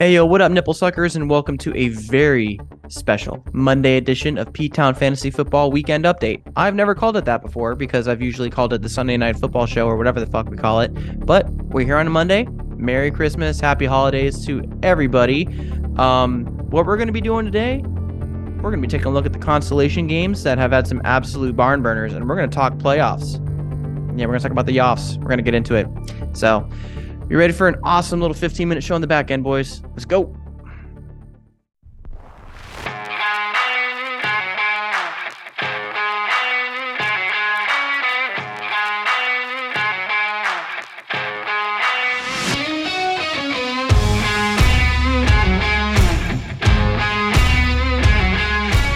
Hey, yo, what up, nipple suckers, and welcome to a very special Monday edition of P Town Fantasy Football Weekend Update. I've never called it that before because I've usually called it the Sunday Night Football Show or whatever the fuck we call it. But we're here on a Monday. Merry Christmas, Happy Holidays to everybody. Um, what we're to be doing today, we're to be taking a look at the consolation games that have had some absolute barn burners, and we're to talk playoffs. Yeah, we're to talk about the offs. We're to get into it. So, you ready for an awesome little 15 minute show on the back end, boys? Let's go.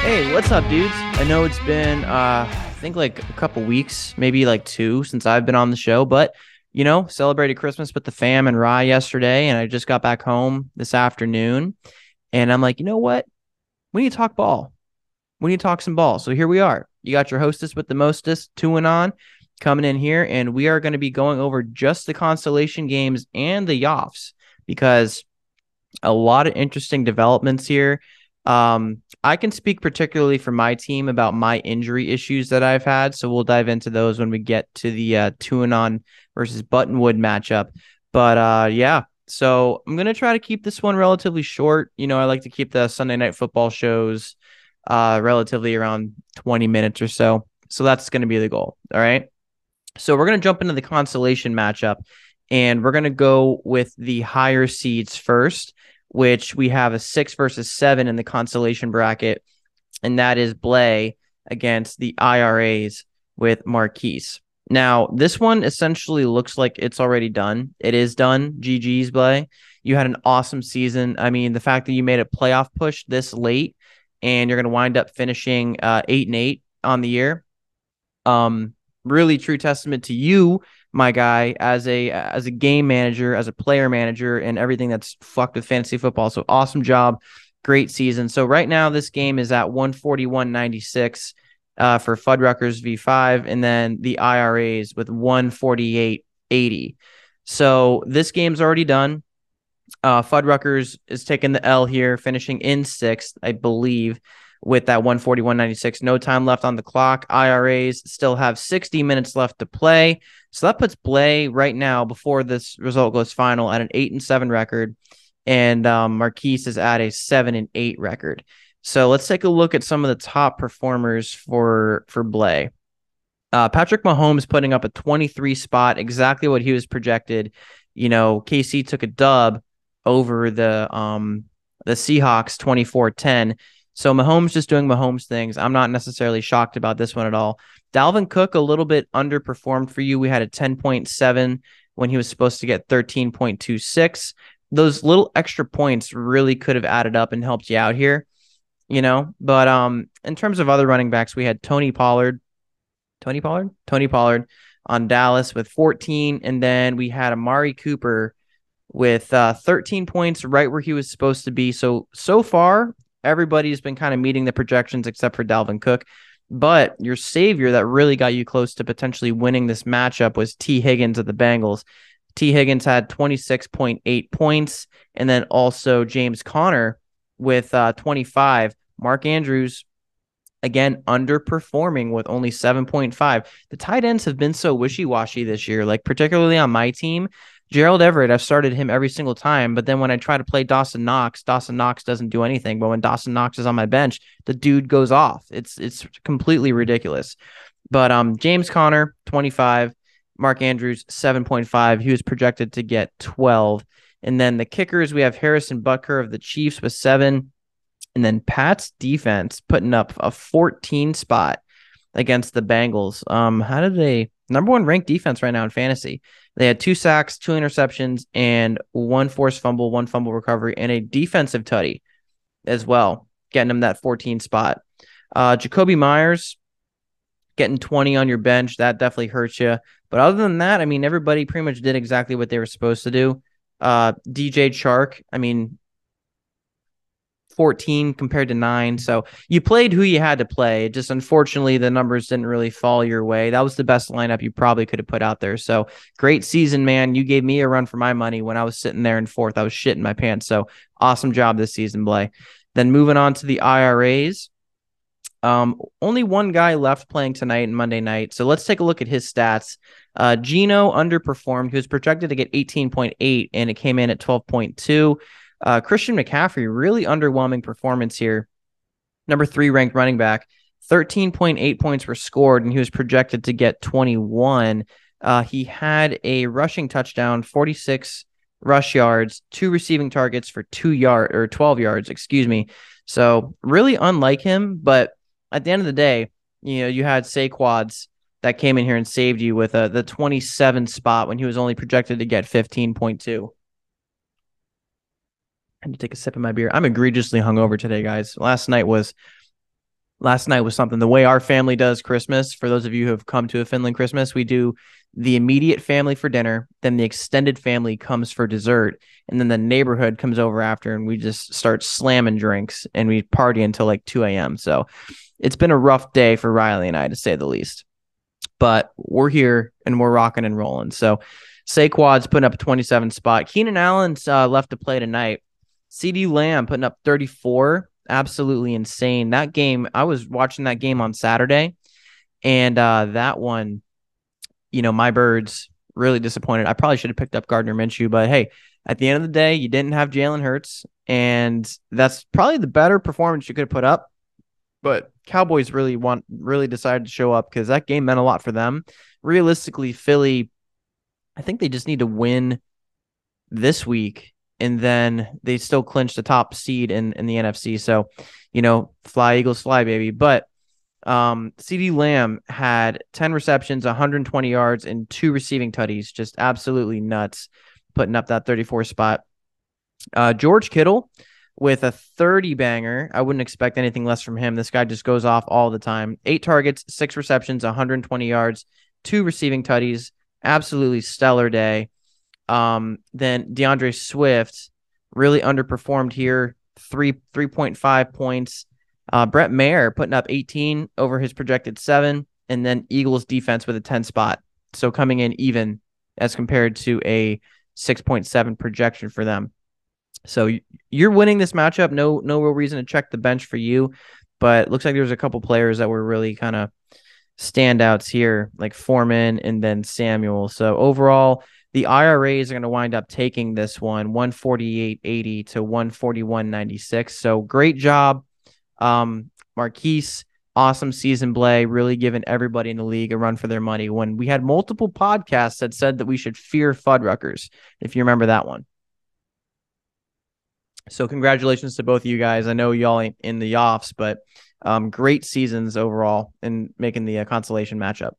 Hey, what's up, dudes? I know it's been, uh, I think like a couple weeks, maybe like two since I've been on the show, but you know, celebrated Christmas with the fam and Rye yesterday, and I just got back home this afternoon, and I'm like, you know what? We need to talk ball. We need to talk some ball. So here we are. You got your hostess with the mostest, two and on, coming in here, and we are going to be going over just the consolation games and the Yoffs because a lot of interesting developments here. Um, I can speak particularly for my team about my injury issues that I've had. So we'll dive into those when we get to the uh, two and on versus Buttonwood matchup. But uh, yeah, so I'm gonna try to keep this one relatively short. You know, I like to keep the Sunday night football shows uh, relatively around 20 minutes or so. So that's gonna be the goal. All right. So we're gonna jump into the consolation matchup, and we're gonna go with the higher seeds first which we have a six versus seven in the consolation bracket, and that is Blay against the IRAs with Marquise. Now, this one essentially looks like it's already done. It is done. GG's Blay. You had an awesome season. I mean, the fact that you made a playoff push this late and you're going to wind up finishing uh, eight and eight on the year. Um, really true testament to you my guy as a as a game manager, as a player manager, and everything that's fucked with fantasy football. So awesome job, great season. So right now this game is at 141.96 uh, for Fuddruckers V5, and then the IRAs with 148.80. So this game's already done. Uh, Fuddruckers is taking the L here, finishing in sixth, I believe with that 141.96. No time left on the clock. IRAs still have 60 minutes left to play. So that puts Blay right now, before this result goes final, at an 8 and 7 record. And um, Marquise is at a 7 and 8 record. So let's take a look at some of the top performers for for Blay. Uh, Patrick Mahomes putting up a 23 spot, exactly what he was projected. You know, KC took a dub over the um the Seahawks 24-10. So Mahomes just doing Mahomes things. I'm not necessarily shocked about this one at all. Dalvin Cook, a little bit underperformed for you. We had a 10.7 when he was supposed to get 13.26. Those little extra points really could have added up and helped you out here, you know. But um, in terms of other running backs, we had Tony Pollard, Tony Pollard, Tony Pollard on Dallas with 14, and then we had Amari Cooper with uh, 13 points, right where he was supposed to be. So so far, Everybody's been kind of meeting the projections except for Dalvin Cook. But your savior that really got you close to potentially winning this matchup was Tee Higgins of the Bengals. Tee Higgins had 26.8 points, and then also James Conner with uh, 25. Mark Andrews, again, underperforming with only 7.5. The tight ends have been so wishy washy this year, like particularly on my team. Gerald Everett, I've started him every single time, but then when I try to play Dawson Knox, Dawson Knox doesn't do anything. But when Dawson Knox is on my bench, the dude goes off. It's it's completely ridiculous. But um, James Conner, 25, Mark Andrews, 7.5. He was projected to get 12. And then the kickers, we have Harrison Butker of the Chiefs with seven. And then Pat's defense putting up a 14 spot against the Bengals. Um, how did they number one ranked defense right now in fantasy? They had two sacks, two interceptions, and one forced fumble, one fumble recovery, and a defensive tutty as well, getting them that 14 spot. Uh, Jakobi Meyers getting 20 on your bench, that definitely hurts you. But other than that, I mean, everybody pretty much did exactly what they were supposed to do. Uh, DJ Chark, I mean, 14 compared to nine. So you played who you had to play. Just unfortunately, the numbers didn't really fall your way. That was the best lineup you probably could have put out there. So great season, man. You gave me a run for my money when I was sitting there in fourth. I was shitting my pants. So awesome job this season, Blay. Then moving on to the IRAs. Um, only one guy left playing tonight and Monday night. So let's take a look at his stats. Uh, Gino underperformed. He was projected to get 18.8 and it came in at 12.2. Uh, Christian McCaffrey, really underwhelming performance here. Number three ranked running back. 13.8 points were scored, and he was projected to get 21. Uh, he had a rushing touchdown, 46 rush yards, two receiving targets for two yard or 12 yards, excuse me. So really unlike him, but at the end of the day, you know, you had Saquon's that came in here and saved you with a, the 27 spot when he was only projected to get 15.2. Need to take a sip of my beer. I'm egregiously hungover today, guys. Last night was last night was something. The way our family does Christmas, for those of you who have come to a Finland Christmas, we do the immediate family for dinner, then the extended family comes for dessert, and then the neighborhood comes over after, and we just start slamming drinks and we party until like 2 a.m. So it's been a rough day for Riley and I, to say the least. But we're here and we're rocking and rolling. So Saquon's putting up a 27 spot. Keenan Allen's uh, left to play tonight. CeeDee Lamb putting up 34. Absolutely insane. That game, I was watching that game on Saturday, and uh, that one, you know, my birds really disappointed. I probably should have picked up Gardner Minshew, but hey, at the end of the day, you didn't have Jalen Hurts, and that's probably the better performance you could have put up. But Cowboys really want really decided to show up because that game meant a lot for them. Realistically, Philly, I think they just need to win this week and then they still clinched the top seed in in the NFC. So, you know, fly Eagles fly, baby. But um, CeeDee Lamb had 10 receptions, 120 yards, and two receiving tutties. Just absolutely nuts, putting up that 34 spot. Uh, George Kittle with a 30 banger. I wouldn't expect anything less from him. This guy just goes off all the time. Eight targets, six receptions, 120 yards, two receiving tutties. Absolutely stellar day. Um, then D'Andre Swift really underperformed here, three three point five points. Uh, Brett Maher putting up 18 over his projected seven, and then Eagles defense with a 10 spot. So coming in even as compared to a 6.7 projection for them. So you're winning this matchup. No, no real reason to check the bench for you, but looks like there's a couple players that were really kind of standouts here, like Foreman and then Samuel. So overall, the IRAs are going to wind up taking this one 148.80 to 141.96. So great job, um, Marquise. Awesome season, Blay. Really giving everybody in the league a run for their money. When we had multiple podcasts that said that we should fear Fuddruckers, if you remember that one. So congratulations to both of you guys. I know y'all ain't in the offs, but um, great seasons overall in making the uh, consolation matchup.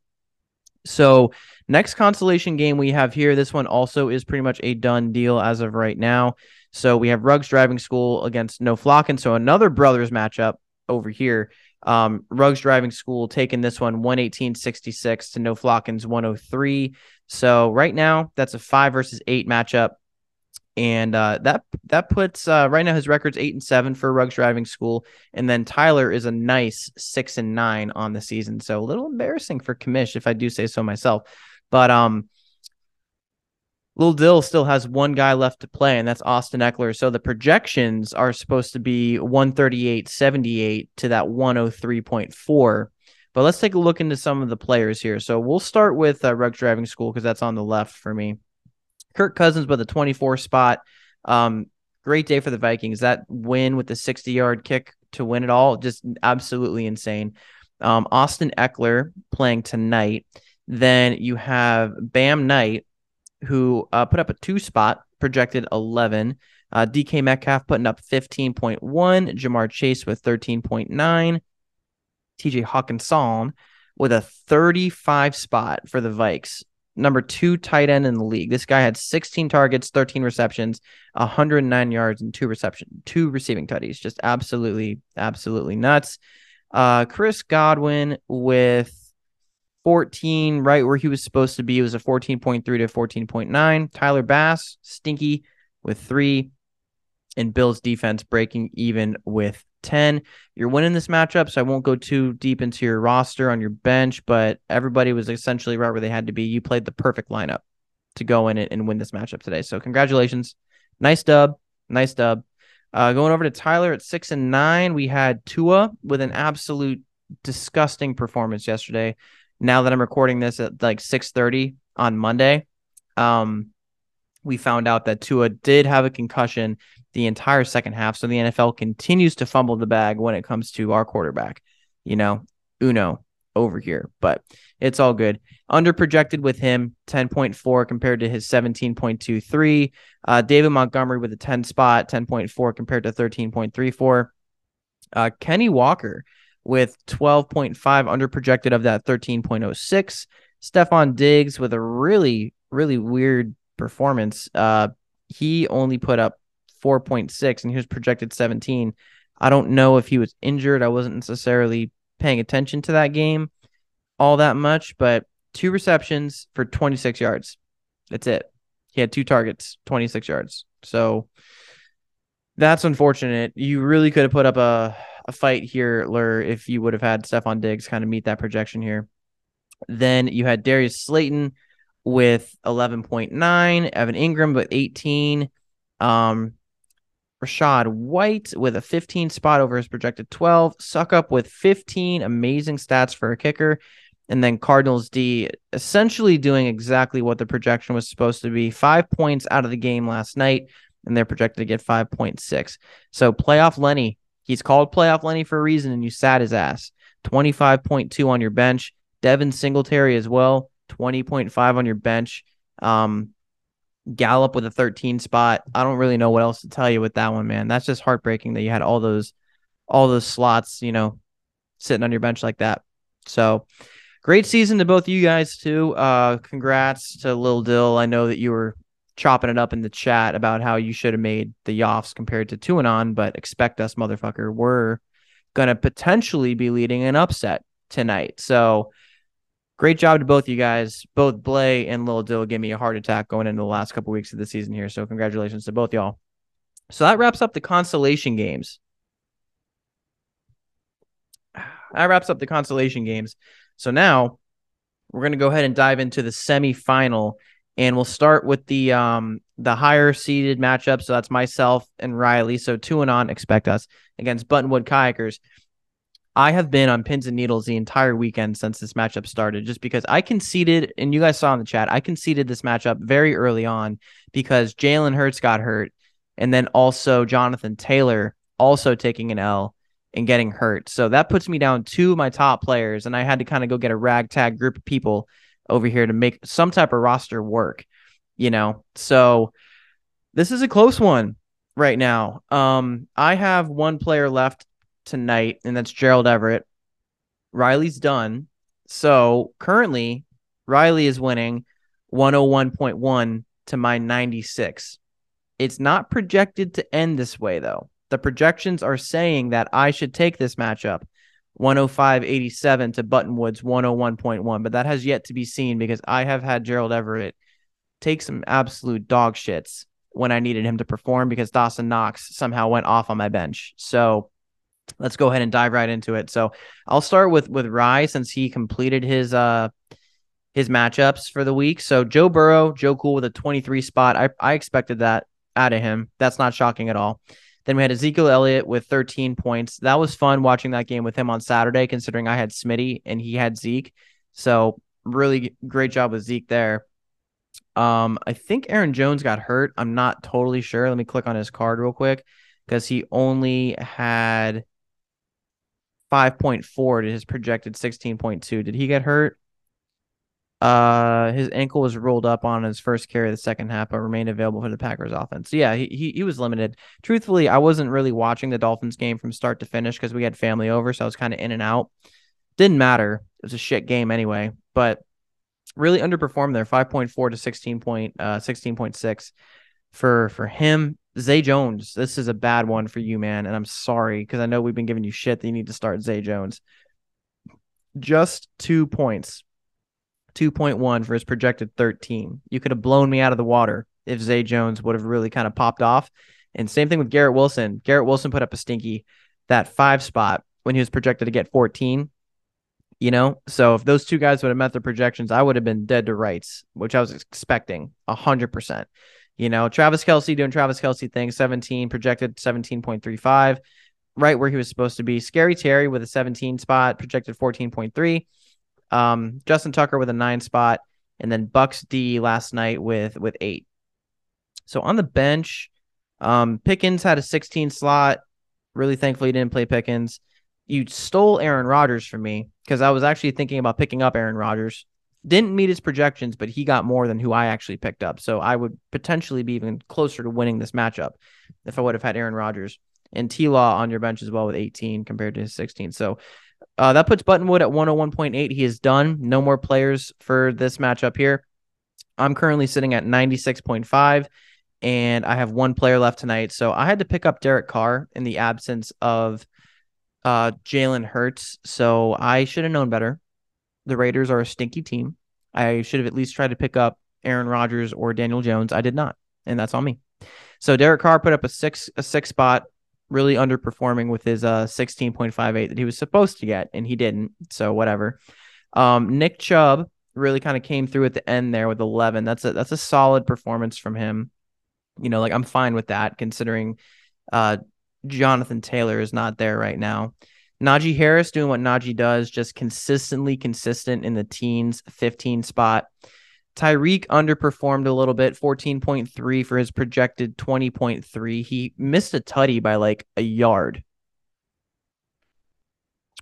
So next consolation game we have here, this one also is pretty much a done deal as of right now. So we have Rugs Driving School against No Flockin. So another brothers matchup over here. Um, Rugs Driving School taking this one 118.66 to No Flocken's 103. So right now that's a five versus eight matchup and uh, that that puts uh, right now his record's eight and seven for Rugs Driving School, and then Tyler is a nice six and nine on the season. So a little embarrassing for Commish, if I do say so myself. But um, Lil Dill still has one guy left to play, and that's Austin Ekeler. So the projections are supposed to be 138.78 to that 103.4. But let's take a look into some of the players here. So we'll start with uh, Rugs Driving School because that's on the left for me. Kirk Cousins with a 24 spot. Um, great day for the Vikings. That win with the 60 yard kick to win it all, just absolutely insane. Um, Austin Ekeler playing tonight. Then you have Bam Knight, who uh, put up a two spot, projected 11. Uh, DK Metcalf putting up 15.1. Ja'Marr Chase with 13.9. TJ Hockenson with a 35 spot for the Vikes number two tight end in the league. This guy had 16 targets, 13 receptions, 109 yards, and two reception, two receiving tutties. Just absolutely, absolutely nuts. Uh, Chris Godwin with 14, right where he was supposed to be. It was a 14.3 to 14.9. Tyler Bass, stinky with three. and Bills defense breaking even with 10. You're winning this matchup, so I won't go too deep into your roster on your bench, but everybody was essentially right where they had to be. You played the perfect lineup to go in and win this matchup today. So congratulations. Nice dub. Nice dub. Uh, going over to Tyler at six and nine, we had Tua with an absolute disgusting performance yesterday. Now that I'm recording this at like 6:30 on Monday, um, we found out that Tua did have a concussion the entire second half. So the NFL continues to fumble the bag when it comes to our quarterback. You know, Uno over here, but it's all good. Under projected with him, 10.4 compared to his 17.23. Uh, David Montgomery with a 10 spot, 10.4 compared to 13.34. Uh, Kenny Walker with 12.5 under projected of that 13.06. Stefon Diggs with a really, really weird performance. Uh, he only put up 4.6 and he was projected 17. I don't know if he was injured. I wasn't necessarily paying attention to that game all that much, but two receptions for 26 yards. That's it. He had two targets, 26 yards. So that's unfortunate. You really could have put up a, a fight here, Lur, if you would have had Stefon Diggs kind of meet that projection here. Then you had Darius Slayton with 11.9, Evan Engram with 18. Um, Rachaad White with a 15 spot over his projected 12. Succop with 15 amazing stats for a kicker. And then Cardinals D essentially doing exactly what the projection was supposed to be. Five points out of the game last night, and they're projected to get 5.6. So playoff Lenny, he's called playoff Lenny for a reason, and you sat his ass. 25.2 on your bench. Devin Singletary as well, 20.5 on your bench. Um, Gallup with a 13 spot. I don't really know what else to tell you with that one, man. That's just heartbreaking that you had all those all those slots, you know, sitting on your bench like that. So great season to both you guys too. Uh congrats to Lil Dill. I know that you were chopping it up in the chat about how you should have made the Yoffs compared to Tuanon, but expect us, motherfucker. We're gonna potentially be leading an upset tonight. So great job to both you guys. Both Blay and Lil Dill give me a heart attack going into the last couple weeks of the season here. So congratulations to both y'all. So that wraps up the consolation games. That wraps up the consolation games. So now we're gonna go ahead and dive into the semifinal, and we'll start with the um the higher seeded matchup. So that's myself and Riley. So two and on, expect us against Buttonwood Kayakers. I have been on pins and needles the entire weekend since this matchup started, just because I conceded, and you guys saw in the chat, I conceded this matchup very early on because Jalen Hurts got hurt, and then also Jonathan Taylor also taking an L and getting hurt. So that puts me down two of my top players, and I had to kind of go get a ragtag group of people over here to make some type of roster work, you know. So this is a close one right now. Um, I have one player left tonight, and that's Gerald Everett. Riley's done. So currently, Riley is winning 101.1 to my 96. It's not projected to end this way, though. The projections are saying that I should take this matchup 105.87 to Buttonwood's 101.1, but that has yet to be seen because I have had Gerald Everett take some absolute dog shits when I needed him to perform because Dawson Knox somehow went off on my bench. So let's go ahead and dive right into it. So I'll start with with Rye since he completed his uh his matchups for the week. So Joe Burrow, Joe Cool with a 23 spot. I, I expected that out of him. That's not shocking at all. Then we had Ezekiel Elliott with 13 points. That was fun watching that game with him on Saturday, considering I had Smitty and he had Zeke. So really great job with Zeke there. Um, I think Aaron Jones got hurt. I'm not totally sure. Let me click on his card real quick because he only had 5.4 to his projected 16.2. Did he get hurt? Uh, his ankle was rolled up on his first carry of the second half, but remained available for the Packers offense. So yeah, he, he he was limited. Truthfully, I wasn't really watching the Dolphins game from start to finish because we had family over, so I was kind of in and out. Didn't matter. It was a shit game anyway, but really underperformed there. 5.4 to 16 point, uh, 16.6 for for him. Zay Jones, this is a bad one for you, man. And I'm sorry because I know we've been giving you shit that you need to start Zay Jones. Just two points, 2.1 for his projected 13. You could have blown me out of the water if Zay Jones would have really kind of popped off And same thing with Garrett Wilson. Garrett Wilson put up a stinky that five spot when he was projected to get 14. You know, so if those two guys would have met their projections, I would have been dead to rights, which I was expecting hundred percent. You know, Travis Kelce doing Travis Kelce thing, 17 projected 17.35, right where he was supposed to be. Scary Terry with a 17 spot, projected 14.3. Um, Justin Tucker with a nine spot, and then Bucs D last night with with eight. So on the bench, um, Pickens had a 16 slot. Really thankfully he didn't play Pickens. You stole Aaron Rodgers from me because I was actually thinking about picking up Aaron Rodgers. Didn't meet his projections, but he got more than who I actually picked up. So I would potentially be even closer to winning this matchup if I would have had Aaron Rodgers and T Law on your bench as well with 18 compared to his 16. So uh, that puts Buttonwood at 101.8. He is done. No more players for this matchup here. I'm currently sitting at 96.5 and I have one player left tonight. So I had to pick up Derek Carr in the absence of uh, Jalen Hurts. So I should have known better. The Raiders are a stinky team. I should have at least tried to pick up Aaron Rodgers or Daniel Jones. I did not, and that's on me. So Derek Carr put up a six a six spot, really underperforming with his uh 16.58 that he was supposed to get, and he didn't. So whatever. Um, Nick Chubb really kind of came through at the end there with 11. That's a that's a solid performance from him. You know, like I'm fine with that considering uh Jonathan Taylor is not there right now. Najee Harris doing what Najee does, just consistently consistent in the teens, 15 spot. Tyreek underperformed a little bit, 14.3 for his projected 20.3. He missed a tutty by like a yard,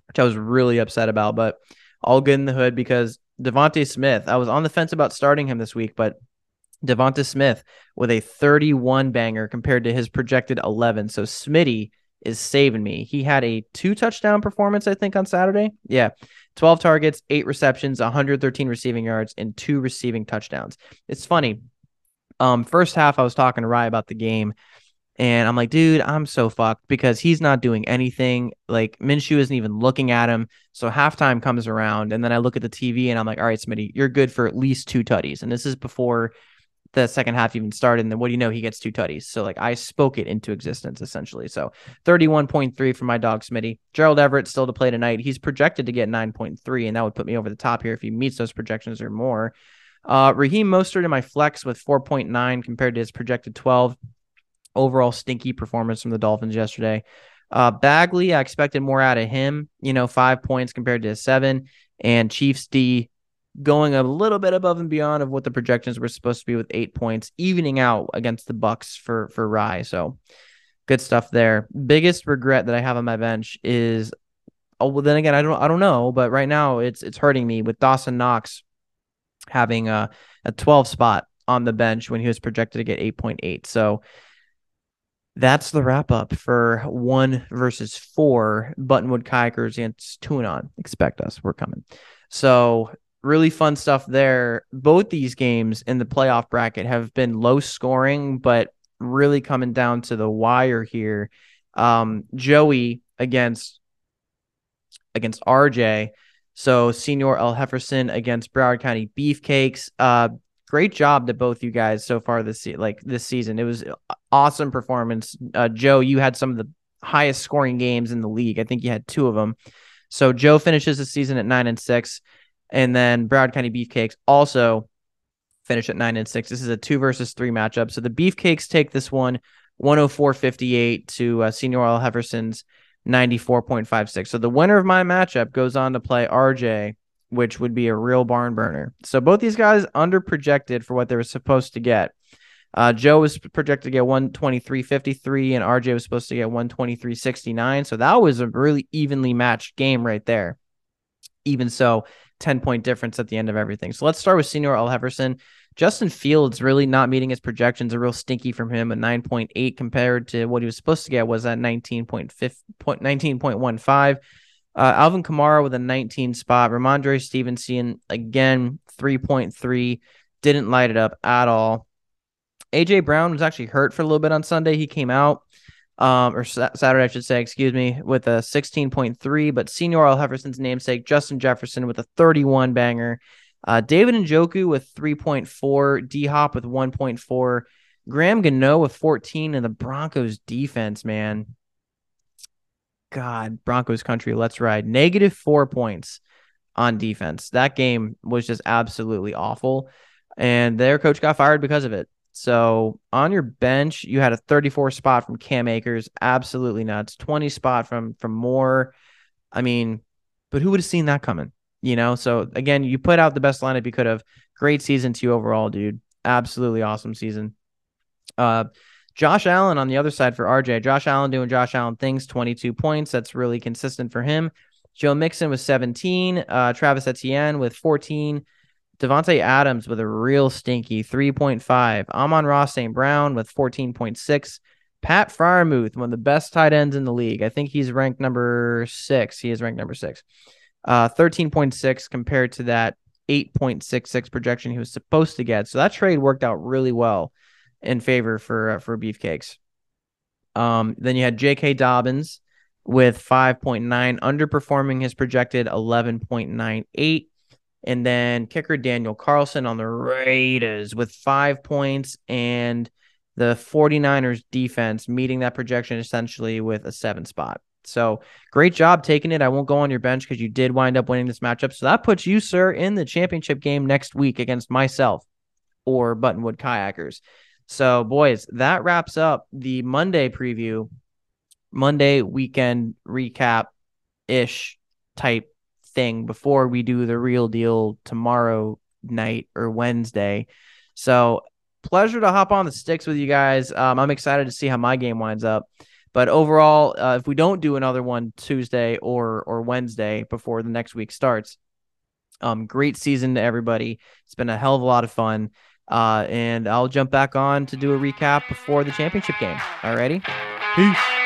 which I was really upset about, but all good in the hood because DeVonta Smith, I was on the fence about starting him this week, but DeVonta Smith with a 31 banger compared to his projected 11. So Smitty is saving me. He had a two touchdown performance, I think, on Saturday. Yeah. 12 targets, eight receptions, 113 receiving yards, and two receiving touchdowns. It's funny. Um, first half, I was talking to Rye about the game, and I'm like, dude, I'm so fucked because he's not doing anything. Like Minshew isn't even looking at him. So halftime comes around, and then I look at the TV and I'm like, all right, Smitty, you're good for at least two tutties. And this is before the second half even started. And then what do you know? He gets two tutties. So like I spoke it into existence essentially. So 31.3 for my dog Smitty. Gerald Everett still to play tonight. He's projected to get 9.3, and that would put me over the top here if he meets those projections or more. Uh, Raheem Mostert in my flex with 4.9 compared to his projected 12. Overall stinky performance from the Dolphins yesterday. Uh, Bagley, I expected more out of him, you know, five points compared to his seven. And Chiefs D going a little bit above and beyond of what the projections were supposed to be with eight points, evening out against the Bucs for for Rye. So good stuff there. Biggest regret that I have on my bench is oh well then again I don't I don't know, but right now it's it's hurting me with Dawson Knox having a, a 12 spot on the bench when he was projected to get 8.8. So that's the wrap up for one versus four Buttonwood Kayakers against Tuanon. Expect us. We're coming. So really fun stuff there. Both these games in the playoff bracket have been low scoring, but really coming down to the wire here. Um, Joey against against RJ. So Senior El Hefferson against Broward County Beefcakes. Uh, great job to both you guys so far this like this season. It was awesome performance. Uh, Joe, you had some of the highest scoring games in the league. I think you had two of them. So Joe finishes the season at nine and six. And then Broward County Beefcakes also finish at nine and six. This is a two versus three matchup. So the Beefcakes take this one 104.58 to uh, Senior L. Hefferson's 94.56. So the winner of my matchup goes on to play RJ, which would be a real barn burner. So both these guys under projected for what they were supposed to get. Uh, Joe was projected to get 123.53 and RJ was supposed to get 123.69. So that was a really evenly matched game right there. Even so, 10 point difference at the end of everything. So let's start with Senior Al Hefferson. Justin Fields really not meeting his projections, a real stinky from him, a 9.8 compared to what he was supposed to get was at 19.15. Uh, Alvin Kamara with a 19 spot. Rhamondre Stevenson again 3.3 didn't light it up at all. AJ Brown was actually hurt for a little bit on Sunday. He came out um, or Saturday, I should say, excuse me, with a 16.3. But Senior Al Hefferson's namesake, Justin Jefferson, with a 31 banger. Uh, David Njoku with 3.4, D Hop with 1.4, Graham Gano with 14 and the Broncos defense, man. God, Broncos country, let's ride. Negative four points on defense. That game was just absolutely awful. And their coach got fired because of it. So on your bench, you had a 34 spot from Cam Akers, absolutely nuts. 20 spot from from Moore. I mean, but who would have seen that coming? You know, so again, you put out the best lineup you could have. Great season to you overall, dude. Absolutely awesome season. Uh, Josh Allen on the other side for RJ. Josh Allen doing Josh Allen things, 22 points. That's really consistent for him. Joe Mixon with 17. Uh, Travis Etienne with 14. Davante Adams with a real stinky 3.5. Amon-Ra St. Brown with 14.6. Pat Freiermuth, one of the best tight ends in the league. I think he's ranked number six. He is ranked number six. Uh, 13.6 compared to that 8.66 projection he was supposed to get. So that trade worked out really well in favor for uh, for beefcakes. Um, then you had J.K. Dobbins with 5.9, underperforming his projected 11.98. And then kicker Daniel Carlson on the Raiders with five points and the 49ers defense meeting that projection essentially with a seven spot. So great job taking it. I won't go on your bench because you did wind up winning this matchup. So that puts you, sir, in the championship game next week against myself or Buttonwood Kayakers. So, boys, that wraps up the Monday preview, Monday weekend recap ish type thing before we do the real deal tomorrow night or Wednesday. So, pleasure to hop on the sticks with you guys. Um, I'm excited to see how my game winds up. But overall, uh, if we don't do another one Tuesday or or Wednesday before the next week starts, um, great season to everybody. It's been a hell of a lot of fun. Uh, and I'll jump back on to do a recap before the championship game. All Alrighty. Peace.